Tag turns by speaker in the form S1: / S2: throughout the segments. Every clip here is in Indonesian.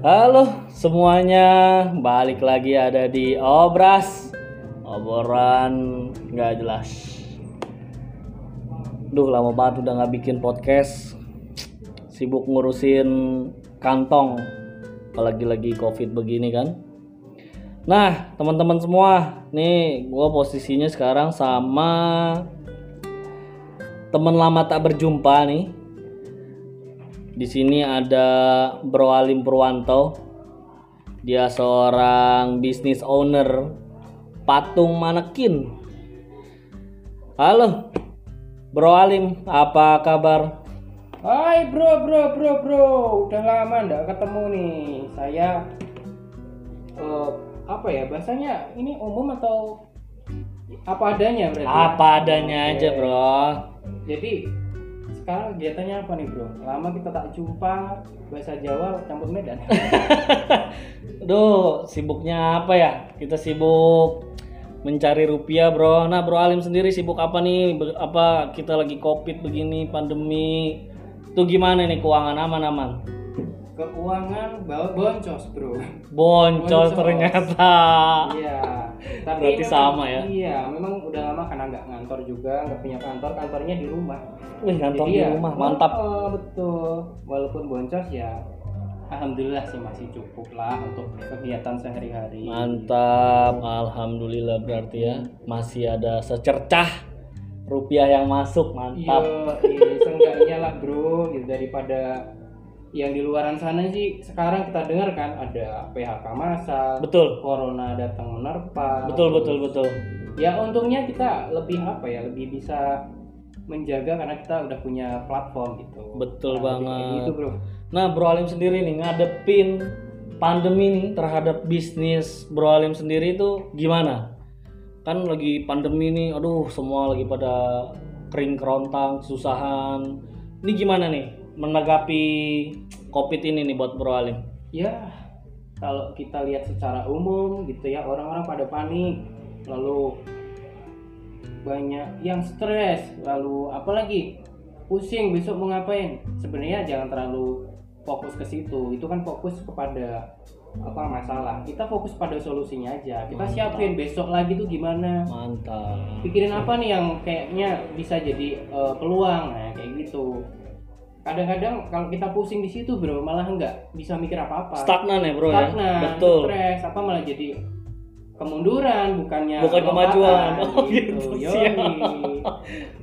S1: Halo semuanya, balik lagi ada di Obras. Obrolan nggak jelas. Duh lama banget udah nggak bikin podcast. Sibuk ngurusin kantong Apalagi lagi covid begini kan. Nah teman-teman semua Nih gue posisinya sekarang sama Temen lama tak berjumpa nih di sini ada Bro Alim Purwanto. Dia seorang business owner patung manekin. Halo, Bro Alim, apa kabar?
S2: Hai bro bro bro bro, udah lama ndak ketemu nih. Saya eh, apa ya bahasanya ini umum atau apa adanya berarti? ya?
S1: Apa adanya aja,
S2: Oke.
S1: Bro.
S2: Jadi sekarang kegiatannya apa nih bro? Lama kita tak jumpa bahasa Jawa campur Medan.
S1: Duh, sibuknya apa ya? Kita sibuk mencari rupiah, Bro. Nah, Bro Alim sendiri sibuk apa nih? Be- apa kita lagi Covid begini, pandemi. Itu gimana nih keuangan aman-aman?
S2: Keuangan bawa boncos bro.
S1: Boncos
S2: Boncos.
S1: ternyata.
S2: Iya. Tapi
S1: Berarti
S2: memang-
S1: sama ya?
S2: Iya, memang udah lama karena nggak ngantor juga, nggak punya kantor, kantornya di rumah.
S1: Wih, kantor
S2: Jadi
S1: di
S2: ya,
S1: rumah, mantap.
S2: oh, betul. Walaupun boncos ya, alhamdulillah sih masih cukup lah untuk kegiatan sehari-hari.
S1: Mantap, alhamdulillah berarti ya masih ada secercah rupiah yang masuk,
S2: Iya,
S1: mantap.
S2: iya, seenggaknya lah bro, gitu daripada yang di luaran sana sih sekarang kita dengar kan ada PHK massal,
S1: Betul,
S2: corona datang menerpa.
S1: betul, betul, betul.
S2: Ya untungnya kita lebih apa ya, lebih bisa menjaga karena kita udah punya platform gitu.
S1: Betul
S2: Nah,
S1: banget.
S2: Gitu bro.
S1: Nah, Bro Alim sendiri nih ngadepin pandemi nih terhadap bisnis Bro Alim sendiri itu gimana? Kan lagi pandemi nih, aduh semua lagi pada kering kerontang, kesusahan. Ini gimana nih menanggapi Covid ini nih buat Bro Alim?
S2: Ya, kalau kita lihat secara umum gitu ya orang-orang pada panik, lalu banyak yang stres, lalu apalagi pusing besok mau ngapain. Sebenarnya jangan terlalu fokus ke situ. Itu kan fokus kepada apa masalah. Kita fokus pada solusinya aja. Kita
S1: Mantap.
S2: siapin besok lagi tuh gimana.
S1: Mantap.
S2: Pikirin apa nih yang kayaknya bisa jadi eh, peluang, nah kayak gitu. Kadang-kadang kalau kita pusing di situ bro, malah nggak bisa mikir apa-apa
S1: Stagnan ya, Bro ya?
S2: stagnan,
S1: Betul.
S2: stres, apa malah jadi kemunduran bukannya
S1: Bukan kemajuan. Oh, gitu.
S2: Yoi.
S1: Siap.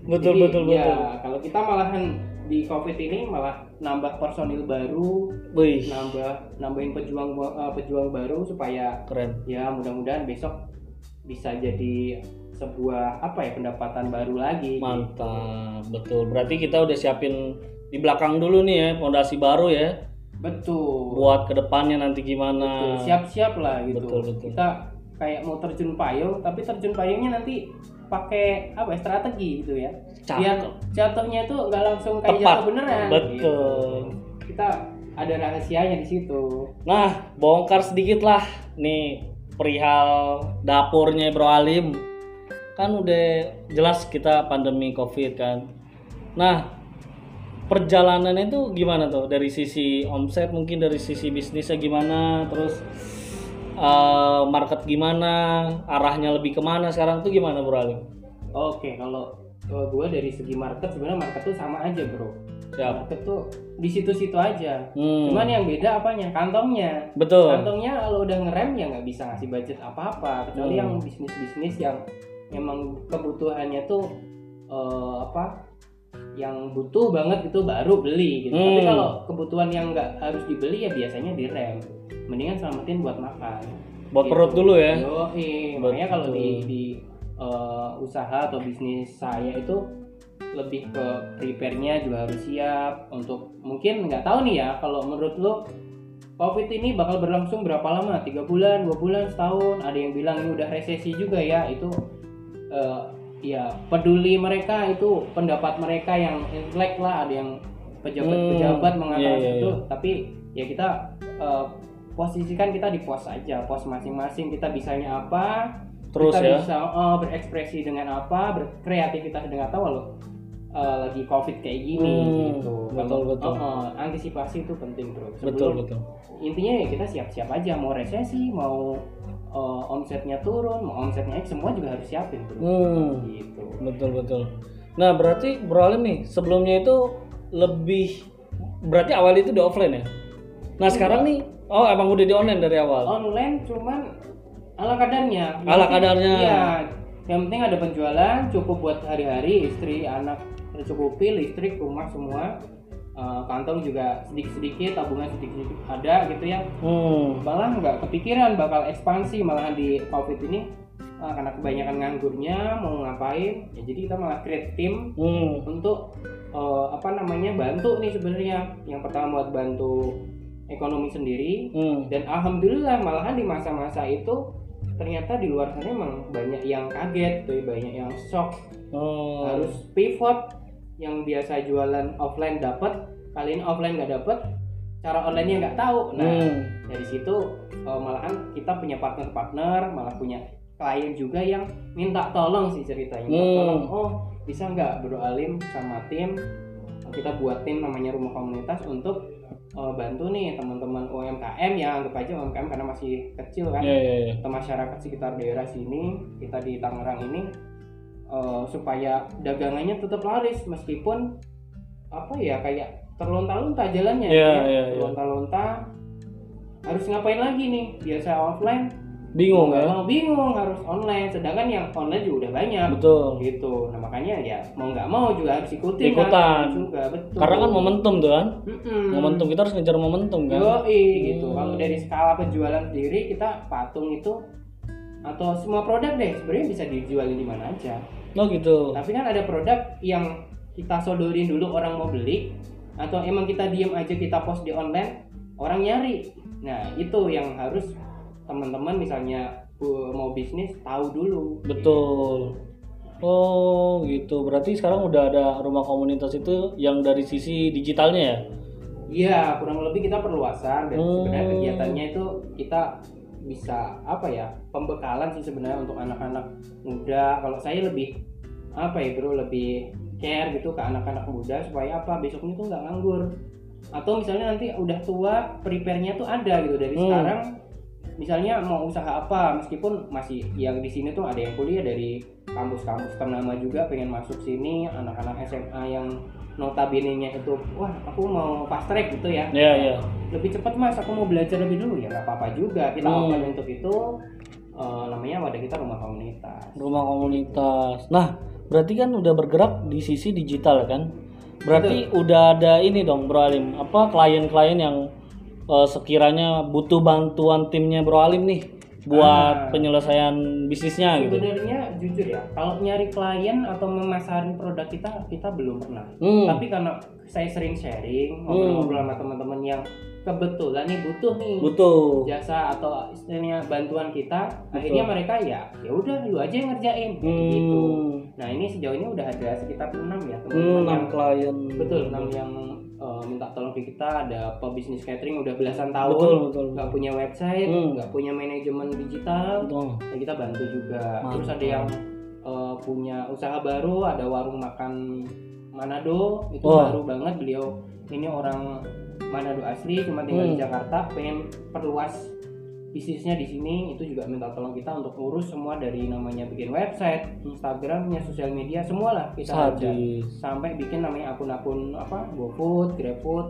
S1: Betul,
S2: Jadi,
S1: betul,
S2: ya,
S1: betul.
S2: kalau kita malahan di covid ini malah nambah personil baru,
S1: Wih,
S2: nambah nambahin pejuang eh, pejuang baru supaya
S1: keren.
S2: ya mudah-mudahan besok bisa jadi sebuah apa ya pendapatan baru lagi.
S1: Mantap, betul. Berarti kita udah siapin di belakang dulu nih ya, fondasi baru ya.
S2: Betul.
S1: Buat ke depannya nanti gimana.
S2: siap-siap lah gitu.
S1: Betul, betul.
S2: Kita kayak mau terjun payung, tapi terjun payungnya nanti pakai apa ya, strategi gitu ya. Biar
S1: Cakep.
S2: jatuhnya itu nggak langsung kayak
S1: Tepat.
S2: jatuh beneran.
S1: Betul.
S2: gitu. Kita ada rahasianya di situ.
S1: Nah, bongkar sedikit lah nih perihal dapurnya Bro Alim. Kan udah jelas kita pandemi Covid kan. Nah, perjalanannya itu gimana tuh dari sisi omset mungkin dari sisi bisnisnya gimana terus eh, market gimana arahnya lebih ke mana sekarang tuh gimana Bro Alim?
S2: Oke, kalau gue dari segi market sebenarnya market tuh sama aja bro.
S1: Siap.
S2: Market tuh di situ-situ aja.
S1: Hmm,
S2: Cuman yang beda apanya? Kantongnya.
S1: betul.
S2: Kantongnya kalau udah ngerem ya nggak bisa ngasih budget apa-apa kecuali
S1: Hmm.
S2: yang bisnis-bisnis yang memang kebutuhannya tuh eh, apa yang butuh banget itu baru beli gitu. Tapi
S1: Hmm.
S2: kalau kebutuhan yang nggak harus dibeli ya biasanya direm. Mendingan selamatin buat makan.
S1: Buat perut dulu ya.
S2: Yoi, makanya kalau di, di eh, usaha atau bisnis saya itu lebih ke prepare-nya juga harus siap untuk mungkin nggak tahu nih ya kalau menurut lo covid ini bakal berlangsung berapa lama tiga bulan dua bulan setahun ada yang bilang ini udah resesi juga ya itu eh, ya peduli mereka itu pendapat mereka yang intelek lah ada yang pejabat-pejabat
S1: Hmm,
S2: mengatakan
S1: iya, iya,
S2: itu
S1: iya.
S2: tapi ya kita eh, posisikan kita di pos aja pos masing-masing kita bisanya apa
S1: Terus
S2: kita
S1: ya.
S2: bisa eh, berekspresi dengan apa berkreativitas dengan apa walau uh, lagi covid kayak gini
S1: Hmm,
S2: gitu
S1: betul, betul.
S2: oh, oh, antisipasi itu penting bro
S1: betul
S2: Sebelum-
S1: betul
S2: intinya ya kita siap-siap aja mau resesi mau uh, omsetnya turun mau omsetnya naik semua juga harus siapin bro
S1: hmm.
S2: gitu
S1: Betul betul. Nah berarti Bro Alim nih sebelumnya itu lebih berarti awal itu di offline ya. Nah sekarang nih oh emang udah di online dari awal.
S2: online cuman ala kadarnya
S1: Ala kadarnya.
S2: iya yang penting ada penjualan cukup buat hari-hari istri anak tercukupi listrik rumah semua Uh, kantong juga sedikit-sedikit tabungan sedikit-sedikit ada gitu ya
S1: Hmm.
S2: malah nggak kepikiran bakal ekspansi malahan di covid ini uh, karena kebanyakan nganggurnya mau ngapain ya jadi kita malah create tim
S1: Hmm.
S2: untuk uh, apa namanya bantu nih sebenarnya yang pertama buat bantu ekonomi sendiri
S1: Hmm.
S2: dan alhamdulillah malahan di masa-masa itu ternyata di luar sana emang banyak yang kaget tuh banyak yang shock
S1: Oh.
S2: harus pivot yang biasa jualan offline dapat kali ini offline nggak dapat cara onlinenya nggak tahu nah
S1: Hmm.
S2: dari situ uh, malahan kita punya partner-partner malah punya klien juga yang minta tolong sih ceritanya Minta
S1: Hmm.
S2: tolong oh bisa nggak Bro Alim sama tim kita buat tim namanya rumah komunitas untuk uh, bantu nih teman-teman UMKM ya anggap aja UMKM karena masih kecil kan
S1: Ya ya ya.
S2: atau masyarakat sekitar daerah sini kita di Tangerang ini uh, supaya dagangannya tetap laris meskipun apa ya kayak terlonta-lonta jalannya
S1: Iya,
S2: ya.
S1: iya.
S2: terlonta-lonta harus ngapain lagi nih biasa offline
S1: Bingung ya.
S2: mau bingung harus online sedangkan yang online juga udah banyak
S1: Betul.
S2: gitu nah makanya ya mau nggak mau juga harus ikutin
S1: Ikutan.
S2: kan juga betul
S1: Karena kan momentum tuh kan.
S2: Mm-mm.
S1: Momentum kita harus ngejar momentum kan.
S2: Yoi gitu.
S1: Hmm.
S2: Kalau dari skala penjualan sendiri kita patung itu atau semua produk deh sebenarnya bisa dijualin di mana aja.
S1: Oh gitu.
S2: Tapi kan ada produk yang kita sodorin dulu orang mau beli atau emang kita diem aja kita post di online orang nyari. Nah itu yang harus teman-teman misalnya uh, mau bisnis tahu dulu.
S1: Betul. Oh gitu. Berarti sekarang udah ada rumah komunitas itu yang dari sisi digitalnya ya.
S2: Iya kurang lebih kita perluasan dan
S1: Hmm.
S2: sebenarnya kegiatannya itu kita bisa apa ya pembekalan sih sebenarnya untuk anak-anak muda. Kalau saya lebih apa ya bro lebih care gitu ke anak-anak muda supaya apa besoknya tuh nggak nganggur atau misalnya nanti udah tua prepare-nya tuh ada gitu dari
S1: Hmm.
S2: sekarang misalnya mau usaha apa meskipun masih yang di sini tuh ada yang kuliah dari kampus-kampus ternama juga pengen masuk sini anak-anak SMA yang notabene-nya itu wah aku mau fast track gitu ya
S1: Iya iya.
S2: lebih cepat mas aku mau belajar lebih dulu ya nggak apa-apa juga kita
S1: Hmm.
S2: open untuk itu Eh, namanya wadah kita rumah komunitas
S1: Rumah komunitas. Nah, berarti kan udah bergerak di sisi digital kan? Berarti udah ada ini dong Bro Alim. Apa klien-klien yang eh, sekiranya butuh bantuan timnya Bro Alim nih buat
S2: Ah.
S1: penyelesaian bisnisnya gitu.
S2: sebenarnya jujur ya kalau nyari klien atau memasarin produk kita kita belum pernah
S1: Hmm.
S2: tapi karena saya sering sharing ngobrol-ngobrol sama teman-teman yang kebetulan nih butuh nih
S1: Butuh.
S2: jasa atau istilahnya bantuan kita akhirnya mereka ya ya udah lu aja yang ngerjain
S1: Hmm.
S2: gitu nah ini sejauh ini udah ada sekitar enam ya
S1: Hmm,
S2: teman-teman yang
S1: enam klien.
S2: betul enam yang uh, minta tolong ke kita ada pebisnis catering udah belasan tahun
S1: Betul, betul.
S2: nggak punya website
S1: Hmm.
S2: nggak punya manajemen digital
S1: Betul.
S2: ya kita bantu juga
S1: Mantap.
S2: terus ada yang uh, punya usaha baru ada warung makan Manado itu
S1: Wah.
S2: baru banget beliau ini orang Manado asli cuma tinggal di
S1: Hmm.
S2: Jakarta pengen perluas bisnisnya di sini itu juga minta tolong kita untuk urus semua dari namanya bikin website Instagramnya sosial media semua lah kita
S1: Sadis.
S2: sampai bikin namanya akun-akun apa GoFood, GrabFood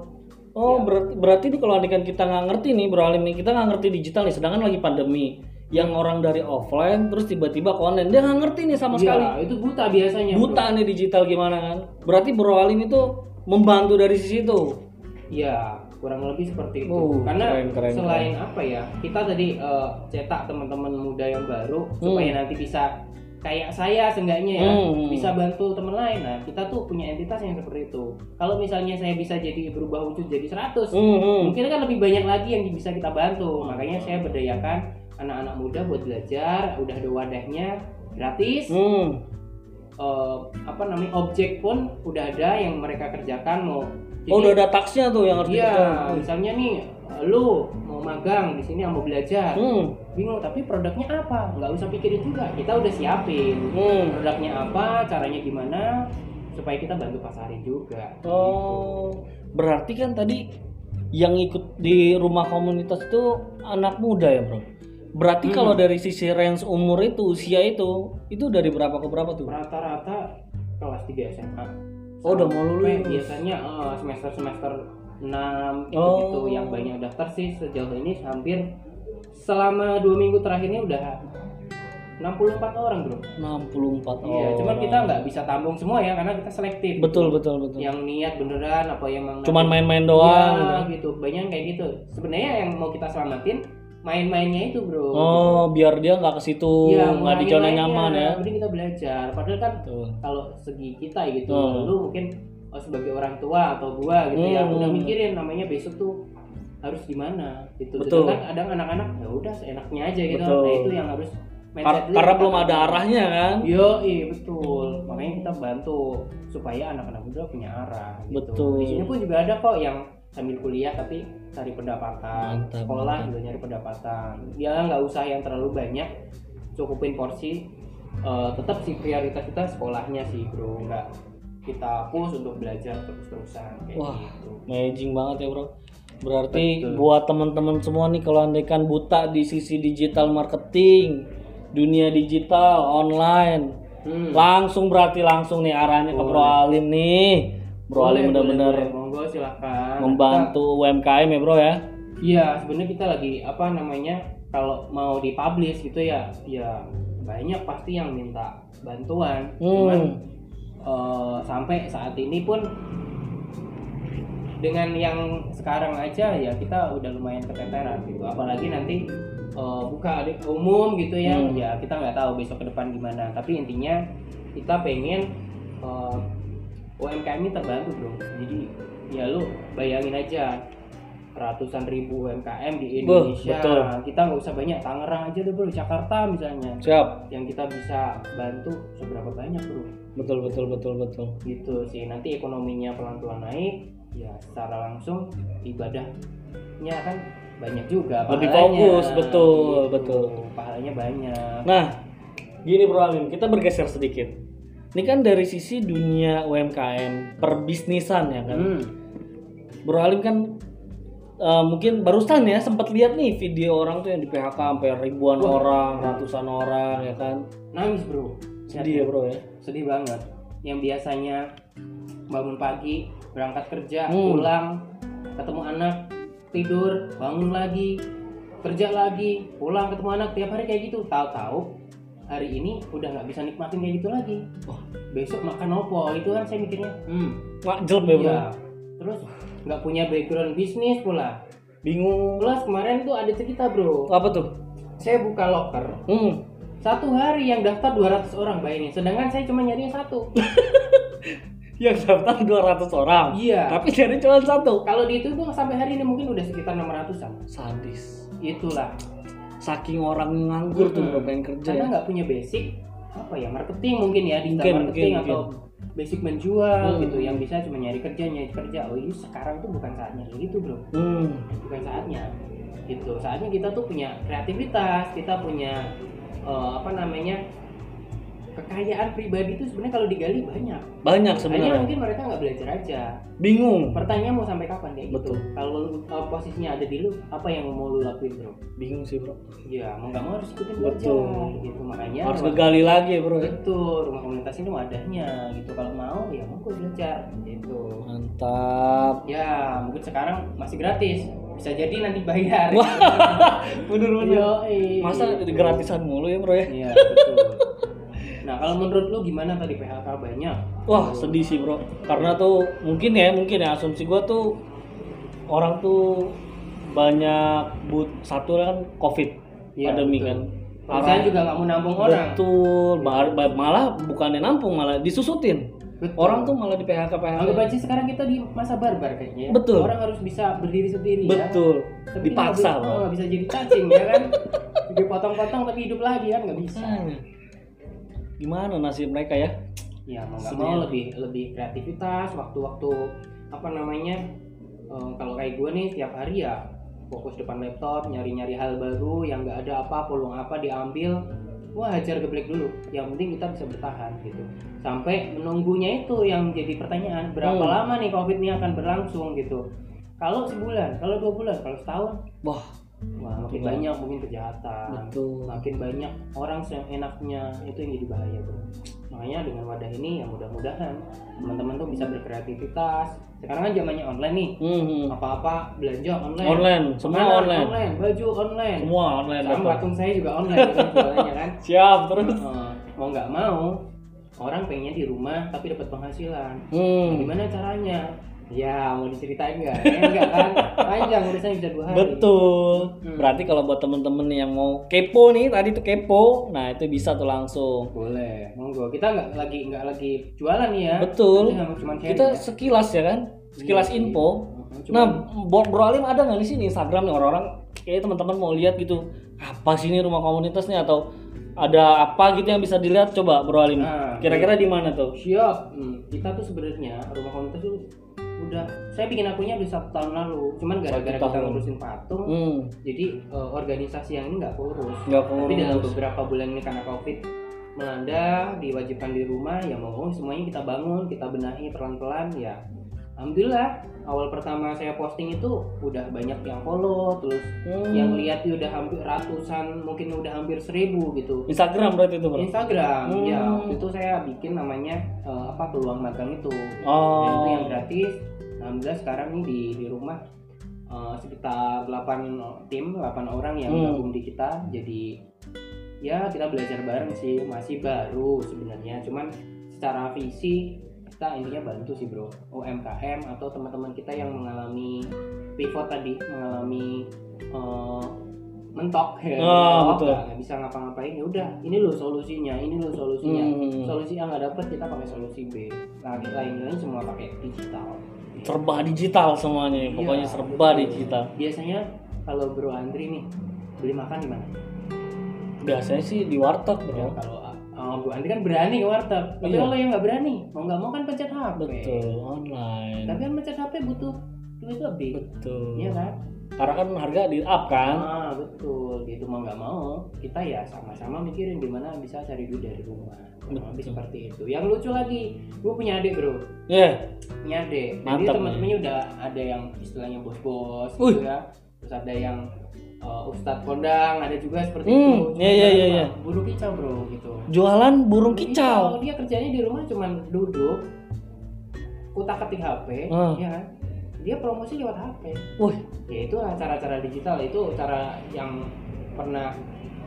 S1: Oh
S2: Ya.
S1: berarti berarti nih kalau andikan kita nggak ngerti nih Bro Alim nih kita nggak ngerti digital nih sedangkan lagi pandemi yang orang dari offline terus tiba-tiba ke online dia nggak ngerti nih sama sekali
S2: Iya, itu buta biasanya bro.
S1: buta nih digital gimana kan berarti Bro Alim itu membantu dari sisi itu
S2: Iya, kurang lebih seperti itu.
S1: Oh,
S2: Karena
S1: keren, keren,
S2: selain apa ya, kita tadi eh, cetak teman-teman muda yang baru supaya nanti bisa kayak saya seenggaknya ya
S1: Hmm.
S2: bisa bantu teman lain. Nah, kita tuh punya entitas yang seperti itu. Kalau misalnya saya bisa jadi berubah wujud jadi 100,
S1: Hmm, hmm.
S2: mungkin kan lebih banyak lagi yang bisa kita bantu. Makanya saya berdayakan anak-anak muda buat belajar, udah ada wadahnya gratis.
S1: Hmm.
S2: Eh, apa namanya objek pun udah ada yang mereka kerjakan mau
S1: Oh
S2: jadi-
S1: udah ada taksnya tuh yang harus
S2: Iya, misalnya nih lu mau magang di sini mau belajar,
S1: Hmm.
S2: bingung tapi produknya apa? Nggak usah pikirin juga, kita udah siapin
S1: Hmm.
S2: produknya apa, caranya gimana, supaya kita bantu pasarin juga
S1: Oh, berarti kan tadi yang ikut di rumah komunitas itu anak muda ya, Bro? Berarti kalau dari sisi range umur itu, usia itu, itu dari berapa ke berapa tuh?
S2: rata-rata kelas 3 SMA
S1: Oh, udah mau lulus.
S2: Biasanya eh, semester-semester 6 gitu,
S1: Oh.
S2: gitu yang banyak daftar sih sejauh ini hampir selama dua minggu terakhir ini udah 64 orang bro
S1: 64
S2: iya
S1: orang.
S2: cuman kita nggak bisa tampung semua ya karena kita selektif
S1: Betul, betul, betul.
S2: yang niat beneran apa yang emang
S1: Cuman main-main doang. gitu.
S2: gitu banyak kayak gitu sebenarnya yang mau kita selamatin main-mainnya itu bro
S1: Oh, biar dia nggak ke situ,
S2: Iya,
S1: nggak di zona nyaman ya.
S2: Jadi kita belajar. Padahal kan
S1: Tuh.
S2: kalau segi kita gitu,
S1: Hmm.
S2: lu mungkin oh, sebagai orang tua atau gua gitu ya
S1: Hmm.
S2: udah mikirin namanya besok tuh harus gimana gitu.
S1: Betul.
S2: Sedangkan kadang anak-anak ya udah seenaknya aja gitu.
S1: Betul.
S2: Nah itu yang harus
S1: Kar- karena belum
S2: kan.
S1: ada arahnya kan.
S2: Yo, iya betul. Makanya kita bantu supaya anak-anak muda punya arah. Gitu.
S1: Betul.
S2: Di sini pun juga ada kok yang sambil kuliah tapi cari pendapatan,
S1: Mantap,
S2: sekolah
S1: mantap.
S2: juga nyari pendapatan. Ya nggak usah yang terlalu banyak, cukupin porsi. Eh, tetap sih prioritas kita sekolahnya sih bro, nggak kita push untuk belajar terus-terusan kayak
S1: Wah.
S2: gitu.
S1: Amazing banget ya bro. Berarti
S2: Betul.
S1: buat teman-teman semua nih kalau andaikan buta di sisi digital marketing, dunia digital, online,
S2: Hmm.
S1: langsung berarti langsung nih arahnya ke Bro. Alim nih. Bro
S2: Boleh,
S1: Alim
S2: boleh. Monggo silakan.
S1: membantu UMKM ya bro ya.
S2: Iya, sebenarnya kita lagi apa namanya kalau mau dipublish gitu ya, ya banyak pasti yang minta bantuan. Cuman
S1: Hmm.
S2: eh, sampai saat ini pun dengan yang sekarang aja ya kita udah lumayan keteteran gitu. Apalagi nanti eh, buka umum gitu ya,
S1: Hmm.
S2: ya kita nggak tahu besok ke depan gimana. Tapi intinya kita pengen eh, UMKM ini terbantu bro. Jadi ya lu bayangin aja ratusan ribu UMKM di Indonesia.
S1: betul.
S2: Kita nggak usah banyak Tangerang aja deh bro, Jakarta misalnya.
S1: Siap.
S2: Yang kita bisa bantu seberapa banyak bro?
S1: Betul betul betul betul.
S2: Gitu sih. Nanti ekonominya pelan-pelan naik, ya secara langsung ibadahnya kan banyak juga.
S1: Lebih
S2: pahalanya.
S1: fokus, betul,
S2: Gitu.
S1: betul.
S2: Pahalanya banyak.
S1: Nah, gini Bro Alim, kita bergeser sedikit. Ini kan dari sisi dunia UMKM, perbisnisan ya kan.
S2: Hmm.
S1: Bro Alim kan eh, mungkin barusan ya sempat lihat nih video orang tuh yang di PHK sampai ribuan
S2: Wah.
S1: orang, ratusan orang ya kan.
S2: Nangis bro.
S1: Sedih ya Bro ya.
S2: sedih banget yang biasanya bangun pagi berangkat kerja
S1: Hmm.
S2: pulang ketemu anak tidur bangun lagi kerja lagi pulang ketemu anak tiap hari kayak gitu tahu-tahu hari ini udah nggak bisa nikmatin kayak gitu lagi
S1: Wah.
S2: besok makan opo itu kan saya mikirnya hmm
S1: Mak jelek ya Bro.
S2: iya terus nggak punya background bisnis pula
S1: Bingung.
S2: plus kemarin tuh ada cerita bro
S1: Apa tuh?
S2: saya buka loker
S1: Hmm.
S2: satu hari yang daftar 200 orang bayangin sedangkan saya cuma nyari satu
S1: Yang daftar 200 orang.
S2: iya
S1: Tapi jadi cuma satu.
S2: Kalau dihitung sampai hari ini mungkin udah sekitar 600-an.
S1: Sadis.
S2: Itulah.
S1: Saking orang nganggur tuh. Bro pengen kerja
S2: Karena
S1: ya.
S2: nggak punya basic apa ya marketing mungkin ya digital
S1: Mungkin,
S2: marketing
S1: mungkin,
S2: atau basic menjual
S1: Hmm.
S2: gitu yang bisa cuma nyari kerja nyari kerja oh ini sekarang tuh bukan saatnya gitu bro
S1: Hmm.
S2: bukan saatnya gitu saatnya kita tuh punya kreativitas kita punya eh, apa namanya kekayaan pribadi itu sebenarnya kalau digali banyak
S1: Banyak
S2: hanya
S1: sebenarnya.
S2: mungkin mereka nggak belajar aja
S1: Bingung.
S2: pertanyaan mau sampai kapan kayak gitu
S1: Betul.
S2: kalau lu, uh, posisinya ada di lu apa yang mau lu lakuin bro
S1: Bingung sih Bro.
S2: ya mau nggak mau harus ikutin
S1: Betul.
S2: belajar gitu makanya
S1: Harus ngegali lagi ya Bro
S2: betul rumah komunitas ini wadahnya gitu kalau mau ya mau gue belajar gitu
S1: Mantap.
S2: ya mungkin sekarang masih gratis bisa jadi nanti bayar
S1: Wah, bener-bener. Masa gratisan mulu ya bro ya?
S2: iya betul nah kalau menurut lu gimana tadi PHK banyak
S1: Wah sedih sih bro. Karena tuh mungkin ya mungkin ya asumsi gua tuh orang tuh banyak but satu kan covid
S2: Iya,
S1: pandemi
S2: betul.
S1: kan.
S2: perusahaan juga nggak mau nampung orang
S1: Betul. Malah bukannya nampung malah disusutin.
S2: Betul.
S1: Orang tuh malah di PHK PHK.
S2: Anggap aja sekarang kita di masa barbar kayaknya ya.
S1: Betul.
S2: Orang harus bisa berdiri sendiri ya.
S1: Betul.
S2: Tapi
S1: Dipaksa
S2: nggak bisa, nggak bisa jadi cacing ya kan. Dipotong-potong tapi hidup lagi kan nggak bisa.
S1: Makanya. Gimana nasib mereka ya?
S2: Ya mau nggak mau
S1: ya.
S2: lebih lebih kreativitas waktu-waktu apa namanya eh, kalau kayak gue nih tiap hari ya fokus depan laptop nyari-nyari hal baru yang nggak ada apa peluang apa diambil wah hajar geblek dulu yang penting kita bisa bertahan gitu sampai menunggunya itu yang jadi pertanyaan berapa
S1: Hmm.
S2: lama nih covid ini akan berlangsung gitu kalau sebulan kalau dua bulan kalau setahun
S1: Wah,
S2: wah makin
S1: Betul.
S2: banyak mungkin kejahatan
S1: betul.
S2: makin banyak orang yang enaknya itu yang jadi bahaya bro makanya dengan wadah ini ya mudah-mudahan teman-teman tuh bisa berkreativitas sekarang kan zamannya online nih
S1: Hmm.
S2: apa-apa belanja online
S1: Online, semua
S2: Makanan
S1: online.
S2: baju online
S1: Semua online.
S2: sama patung saya juga online gitu jualannya kan
S1: Siap terus.
S2: Heeh. mau nggak mau orang pengennya di rumah tapi dapat penghasilan
S1: Hmm.
S2: gimana caranya ya mau diceritain nggak ya, enggak kan panjang urusannya bisa dua hari
S1: Betul.
S2: Hmm.
S1: Berarti kalau buat temen-temen yang mau kepo nih, tadi tuh kepo, nah itu bisa tuh langsung.
S2: boleh monggo kita nggak lagi nggak lagi jualan nih ya
S1: Betul.
S2: Cuman sharing
S1: Kita
S2: ya.
S1: sekilas ya kan, sekilas
S2: Iya
S1: info.
S2: Cuman-
S1: Nah, Bro, Bro Alim ada nggak di sini Instagram nih orang-orang kayak teman-teman mau lihat gitu apa sih ini rumah komunitas nih atau ada apa gitu yang bisa dilihat coba Bro Alim.
S2: Nah,
S1: Kira-kira di mana tuh?
S2: siap Hmm, kita tuh sebenarnya rumah komunitas tuh udah saya bikin akunnya udah satu tahun lalu. Cuman gara-gara kita ngurusin patung
S1: Hmm,
S2: jadi eh, organisasi yang ini nggak kurus.
S1: Nggak
S2: tapi dalam beberapa bulan ini karena covid melanda diwajibkan di rumah ya mau semuanya kita bangun kita benahi pelan-pelan ya alhamdulillah awal pertama saya posting itu udah banyak yang follow terus
S1: Hmm.
S2: yang lihat tuh udah hampir ratusan mungkin udah hampir seribu gitu
S1: Instagram berarti itu Bro.
S2: Instagram
S1: Hmm.
S2: ya waktu itu saya bikin namanya eh, apa peluang magang itu
S1: Oh.
S2: dan itu yang gratis alhamdulillah sekarang nih di di rumah eh, sekitar 8 tim 8 orang yang
S1: Hmm.
S2: gabung di kita jadi ya kita belajar bareng sih masih baru sebenarnya cuman secara visi kita intinya bantu sih bro UMKM atau teman-teman kita yang mengalami pivot tadi mengalami eh, mentok ya
S1: Oh, betul.
S2: nggak bisa ngapa-ngapain ya udah ini loh solusinya ini loh solusinya
S1: Hmm.
S2: solusi A nggak dapet kita pakai solusi B nah lain-lain semua pakai digital
S1: Serba digital semuanya,
S2: Iya,
S1: pokoknya serba
S2: betul.
S1: digital.
S2: biasanya kalau Bro Andri nih beli makan di mana
S1: Biasanya sih di warteg
S2: ya
S1: bro.
S2: kalau uh, Bro Andri kan berani ke warteg. Tapi
S1: Iya.
S2: kalau yang nggak berani mau nggak mau kan pencet HP
S1: Betul, online.
S2: tapi kan pencet HP butuh duit lebih.
S1: Betul.
S2: Iya kan?
S1: Karena kan harga di up kan.
S2: ah betul. Gitu mau nggak mau kita ya sama-sama mikirin gimana bisa cari duit dari rumah. Lebih seperti itu. Yang lucu lagi gue punya adik bro.
S1: Ya,
S2: punya adik. Jadi
S1: Mantap
S2: teman-temannya udah ada yang istilahnya bos-bos gitu ya terus ada yang uh, ustadz kondang ada juga seperti
S1: Hmm,
S2: itu
S1: iya, iya, iya, iya.
S2: bulu kicau bro gitu
S1: jualan burung kicau.
S2: dia kerjanya di rumah cuman duduk kutak ketik HP
S1: Ah.
S2: ya kan dia promosi lewat HP
S1: Wih,
S2: ya itu cara-cara digital itu cara yang pernah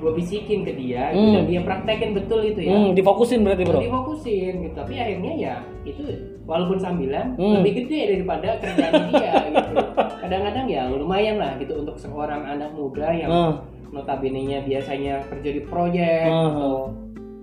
S2: gue bisikin ke dia
S1: Hmm.
S2: dan dia praktekin betul itu ya
S1: hmm, difokusin berarti bro.
S2: difokusin gitu tapi akhirnya ya itu walaupun sambilan
S1: Hmm.
S2: lebih gede daripada kerjaan dia gitu kadang-kadang ya lumayan lah gitu untuk seorang anak muda yang
S1: Ah,
S2: notabene nya biasanya kerja di proyek
S1: Ah.
S2: atau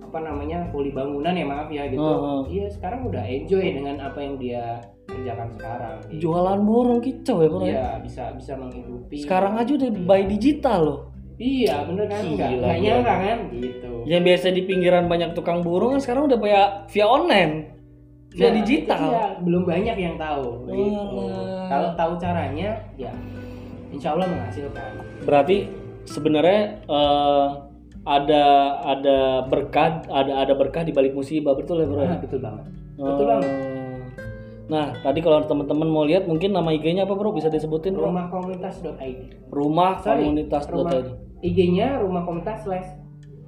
S2: apa namanya kuli bangunan ya maaf ya gitu
S1: Ah, ah.
S2: iya sekarang udah enjoy dengan apa yang dia kerjakan sekarang gitu.
S1: jualan burung kicau ya bro. ya?
S2: iya bisa bisa menghidupi
S1: Sekarang aja udah by digital loh.
S2: Iya bener kan nggak
S1: gila.
S2: nyangka kan gitu
S1: Yang biasa di pinggiran banyak tukang burung kan sekarang udah kayak via online. Via
S2: Nah,
S1: digital.
S2: dia, belum banyak yang tahu gitu.
S1: Walah.
S2: kalau tahu caranya ya insya Allah menghasilkan
S1: Berarti sebenarnya eh, ada ada berkah ada ada berkah di balik musibah betul ya bro.
S2: Ah, betul banget betul
S1: Oh.
S2: banget.
S1: Nah, tadi kalau teman-teman mau lihat mungkin nama IG-nya apa bro? Bisa disebutin bro?
S2: rumah komunitas.id
S1: Rumah Komunitas
S2: rumah. IG-nya rumah komunitas slash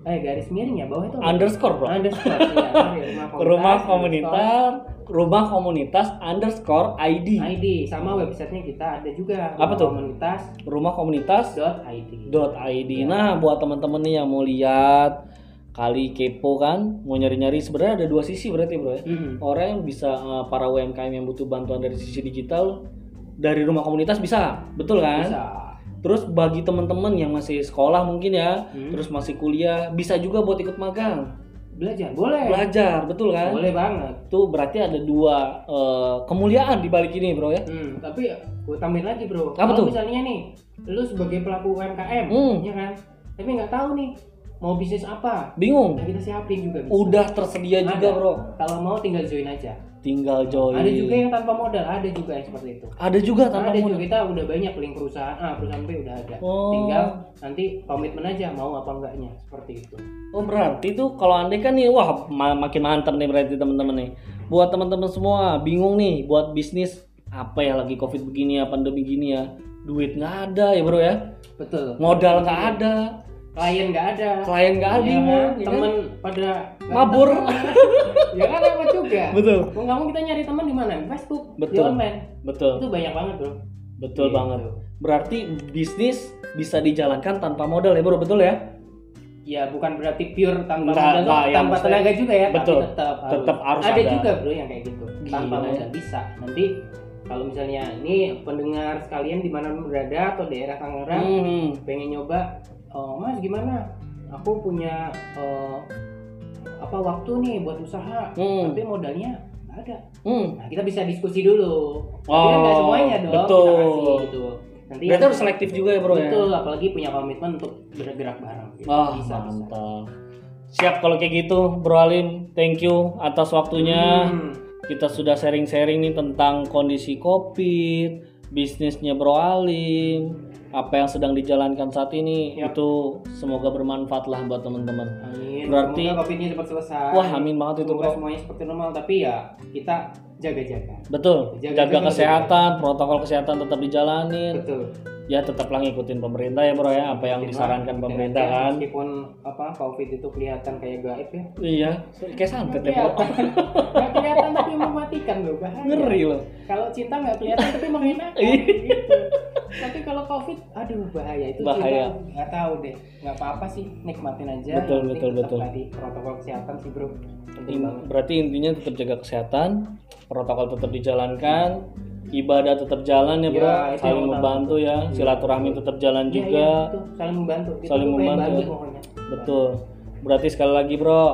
S2: eh garis miring ya bawah itu?
S1: Underscore bro.
S2: underscore ya, sorry,
S1: Rumah komunitas, rumah komunitas underscore ID.
S2: ID sama websitenya kita ada juga
S1: Apa tuh?
S2: komunitas
S1: Rumah komunitas
S2: dot ID
S1: dot .id.
S2: Ya.
S1: Nah, buat teman-teman nih yang mau lihat kali kepo kan, mau nyari-nyari sebenarnya ada dua sisi berarti bro ya.
S2: Mm.
S1: Orang yang bisa eh, para UMKM yang butuh bantuan dari sisi digital dari rumah komunitas bisa, betul kan?
S2: bisa
S1: Terus bagi teman-teman yang masih sekolah mungkin ya,
S2: Hmm.
S1: terus masih kuliah bisa juga buat ikut magang,
S2: belajar boleh
S1: belajar, betul kan?
S2: boleh banget
S1: Tuh berarti ada dua eh, kemuliaan di balik ini bro ya.
S2: Hmm, tapi gue tambahin lagi bro.
S1: Apa
S2: Kalau
S1: tuh?
S2: misalnya nih, lu sebagai pelaku UMKM,
S1: Hmm.
S2: ya kan, tapi nggak tahu nih mau bisnis apa?
S1: Bingung.
S2: Nah, kita siapin juga bisa.
S1: udah tersedia juga
S2: Ada.
S1: bro.
S2: Kalau mau tinggal join aja.
S1: Tinggal join.
S2: Ada juga yang tanpa modal ada juga yang seperti itu.
S1: Ada juga tanpa
S2: ada juga
S1: modal.
S2: kita udah banyak link perusahaan A perusahaan B udah ada.
S1: Oh.
S2: tinggal nanti komitmen aja mau apa enggaknya seperti itu.
S1: Oh berarti tuh kalau andai kan nih wah ma- makin mantap nih berarti teman-teman nih. Buat teman-teman semua bingung nih buat bisnis. Apa ya lagi covid begini ya pandemi gini ya? Duit nggak ada ya bro ya?
S2: Betul.
S1: Modal nggak ada
S2: klien nggak ada
S1: klien nggak ada
S2: Ya
S1: bingung,
S2: kan?
S1: ya kan?
S2: temen pada
S1: mabur
S2: ya kan apa juga
S1: betul
S2: mau nggak mau kita nyari teman di mana di Facebook di
S1: Betul.
S2: online
S1: betul
S2: itu banyak banget bro
S1: betul
S2: Gitu.
S1: banget berarti bisnis bisa dijalankan tanpa modal ya bro betul ya
S2: ya bukan berarti pure tanpa
S1: Nggak,
S2: modal
S1: yang
S2: tanpa tenaga juga ya
S1: Betul.
S2: tapi tetap harus,
S1: Tetap harus
S2: ada,
S1: ada.
S2: juga bro yang kayak gitu tanpa
S1: Gila ya.
S2: modal bisa nanti kalau misalnya ini pendengar sekalian di mana berada atau daerah Tangerang
S1: Hmm.
S2: pengen nyoba oh, mas gimana aku punya eh, apa waktu nih buat usaha
S1: Hmm.
S2: tapi modalnya nggak ada
S1: Hmm.
S2: nah kita bisa diskusi dulu tapi
S1: Oh,
S2: kan nggak semuanya dong
S1: betul.
S2: kita kasih gitu nanti
S1: Berarti
S2: yang-
S1: harus selektif juga ya bro ya.
S2: betul apalagi punya komitmen untuk bergerak bareng gitu.
S1: Wah
S2: bisa bisa
S1: mantap. Siap kalau kayak gitu Bro Alim. Thank you atas waktunya.
S2: Hmm.
S1: Kita sudah sharing-sharing nih tentang kondisi Covid, bisnisnya Bro Alim, apa yang sedang dijalankan saat ini.
S2: Yap.
S1: Itu semoga bermanfaat lah buat teman-teman.
S2: Amin.
S1: Berarti-
S2: Semoga COVID-nya cepat selesai.
S1: Wah, amin banget itu,
S2: Semoga
S1: Bro.
S2: semuanya seperti normal. Tapi ya kita jaga-jaga.
S1: Betul.
S2: Jaga-
S1: Jaga
S2: jaga
S1: kesehatan, protokol kesehatan tetap dijalanin.
S2: Betul.
S1: Ya tetaplah ngikutin pemerintah ya Bro ya, apa yang
S2: Ikutin
S1: disarankan
S2: lah,
S1: pemerintah kan.
S2: Meskipun apa COVID itu kelihatan kayak gaib ya.
S1: Iya, kayak santet ya Bro.
S2: Kelihatan tapi mematikan loh bahaya.
S1: Ngeri loh.
S2: Kalau cinta nggak kelihatan tapi mengenakan
S1: Iya.
S2: gitu. Tapi kalau COVID, aduh bahaya itu
S1: Bahaya.
S2: nggak tahu deh. Nggak apa-apa sih, nikmatin aja.
S1: Betul,
S2: penting
S1: betul, betul.
S2: Tadi protokol kesehatan sih bro, penting
S1: In- berarti intinya tetap jaga kesehatan, protokol tetap dijalankan, ibadah tetap jalan ya bro,
S2: Ya, itu
S1: saling membantu ya, silaturahmi tetap jalan
S2: Iya,
S1: juga,
S2: iya, betul. saling membantu. Kita
S1: Saling membantu. betul. Berarti sekali lagi bro,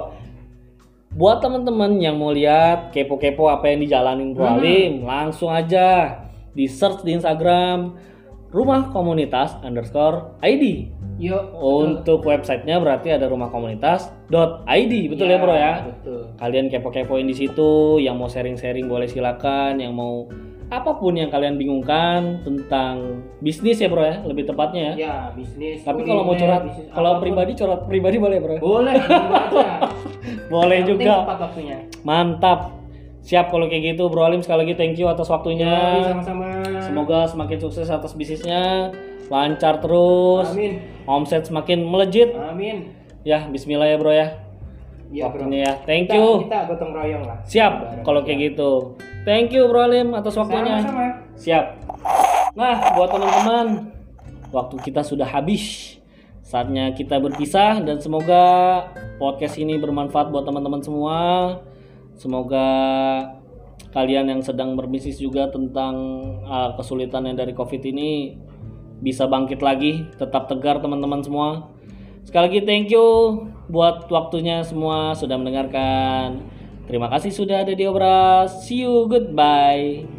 S1: buat teman-teman yang mau lihat kepo-kepo apa yang dijalanin Bro
S2: Hmm.
S1: Alim, langsung aja di search di Instagram rumah komunitas underscore ID.
S2: Yuk.
S1: Untuk websitenya berarti ada rumah komunitas.id, betul ya bro ya?
S2: Betul.
S1: kalian kepo-kepoin di situ yang mau sharing-sharing boleh silakan yang mau apa pun yang kalian bingungkan tentang bisnis ya bro ya lebih tepatnya ya
S2: Ya bisnis.
S1: tapi kalau mau curhat kalau pribadi curhat pribadi boleh bro
S2: Boleh. boleh
S1: boleh juga mantap siap kalau kayak gitu bro Alim sekali lagi thank you atas waktunya
S2: sama-sama.
S1: semoga semakin sukses atas bisnisnya lancar terus
S2: Amin.
S1: omset semakin melejit
S2: Amin.
S1: ya Bismillah ya bro ya
S2: Iya bro.
S1: waktunya ya thank
S2: Kita-
S1: you
S2: Kita gotong royong lah.
S1: Siap kalau kayak gitu. Thank you Bro Alim atas waktunya.
S2: Sama-sama.
S1: Siap. Nah, buat teman-teman, waktu kita sudah habis. Saatnya kita berpisah dan semoga podcast ini bermanfaat buat teman-teman semua. Semoga kalian yang sedang berbisnis juga tentang uh, kesulitan yang dari Covid ini bisa bangkit lagi, tetap tegar teman-teman semua. Sekali lagi thank you buat waktunya semua sudah mendengarkan. Terima kasih sudah ada di Obras. See you, goodbye.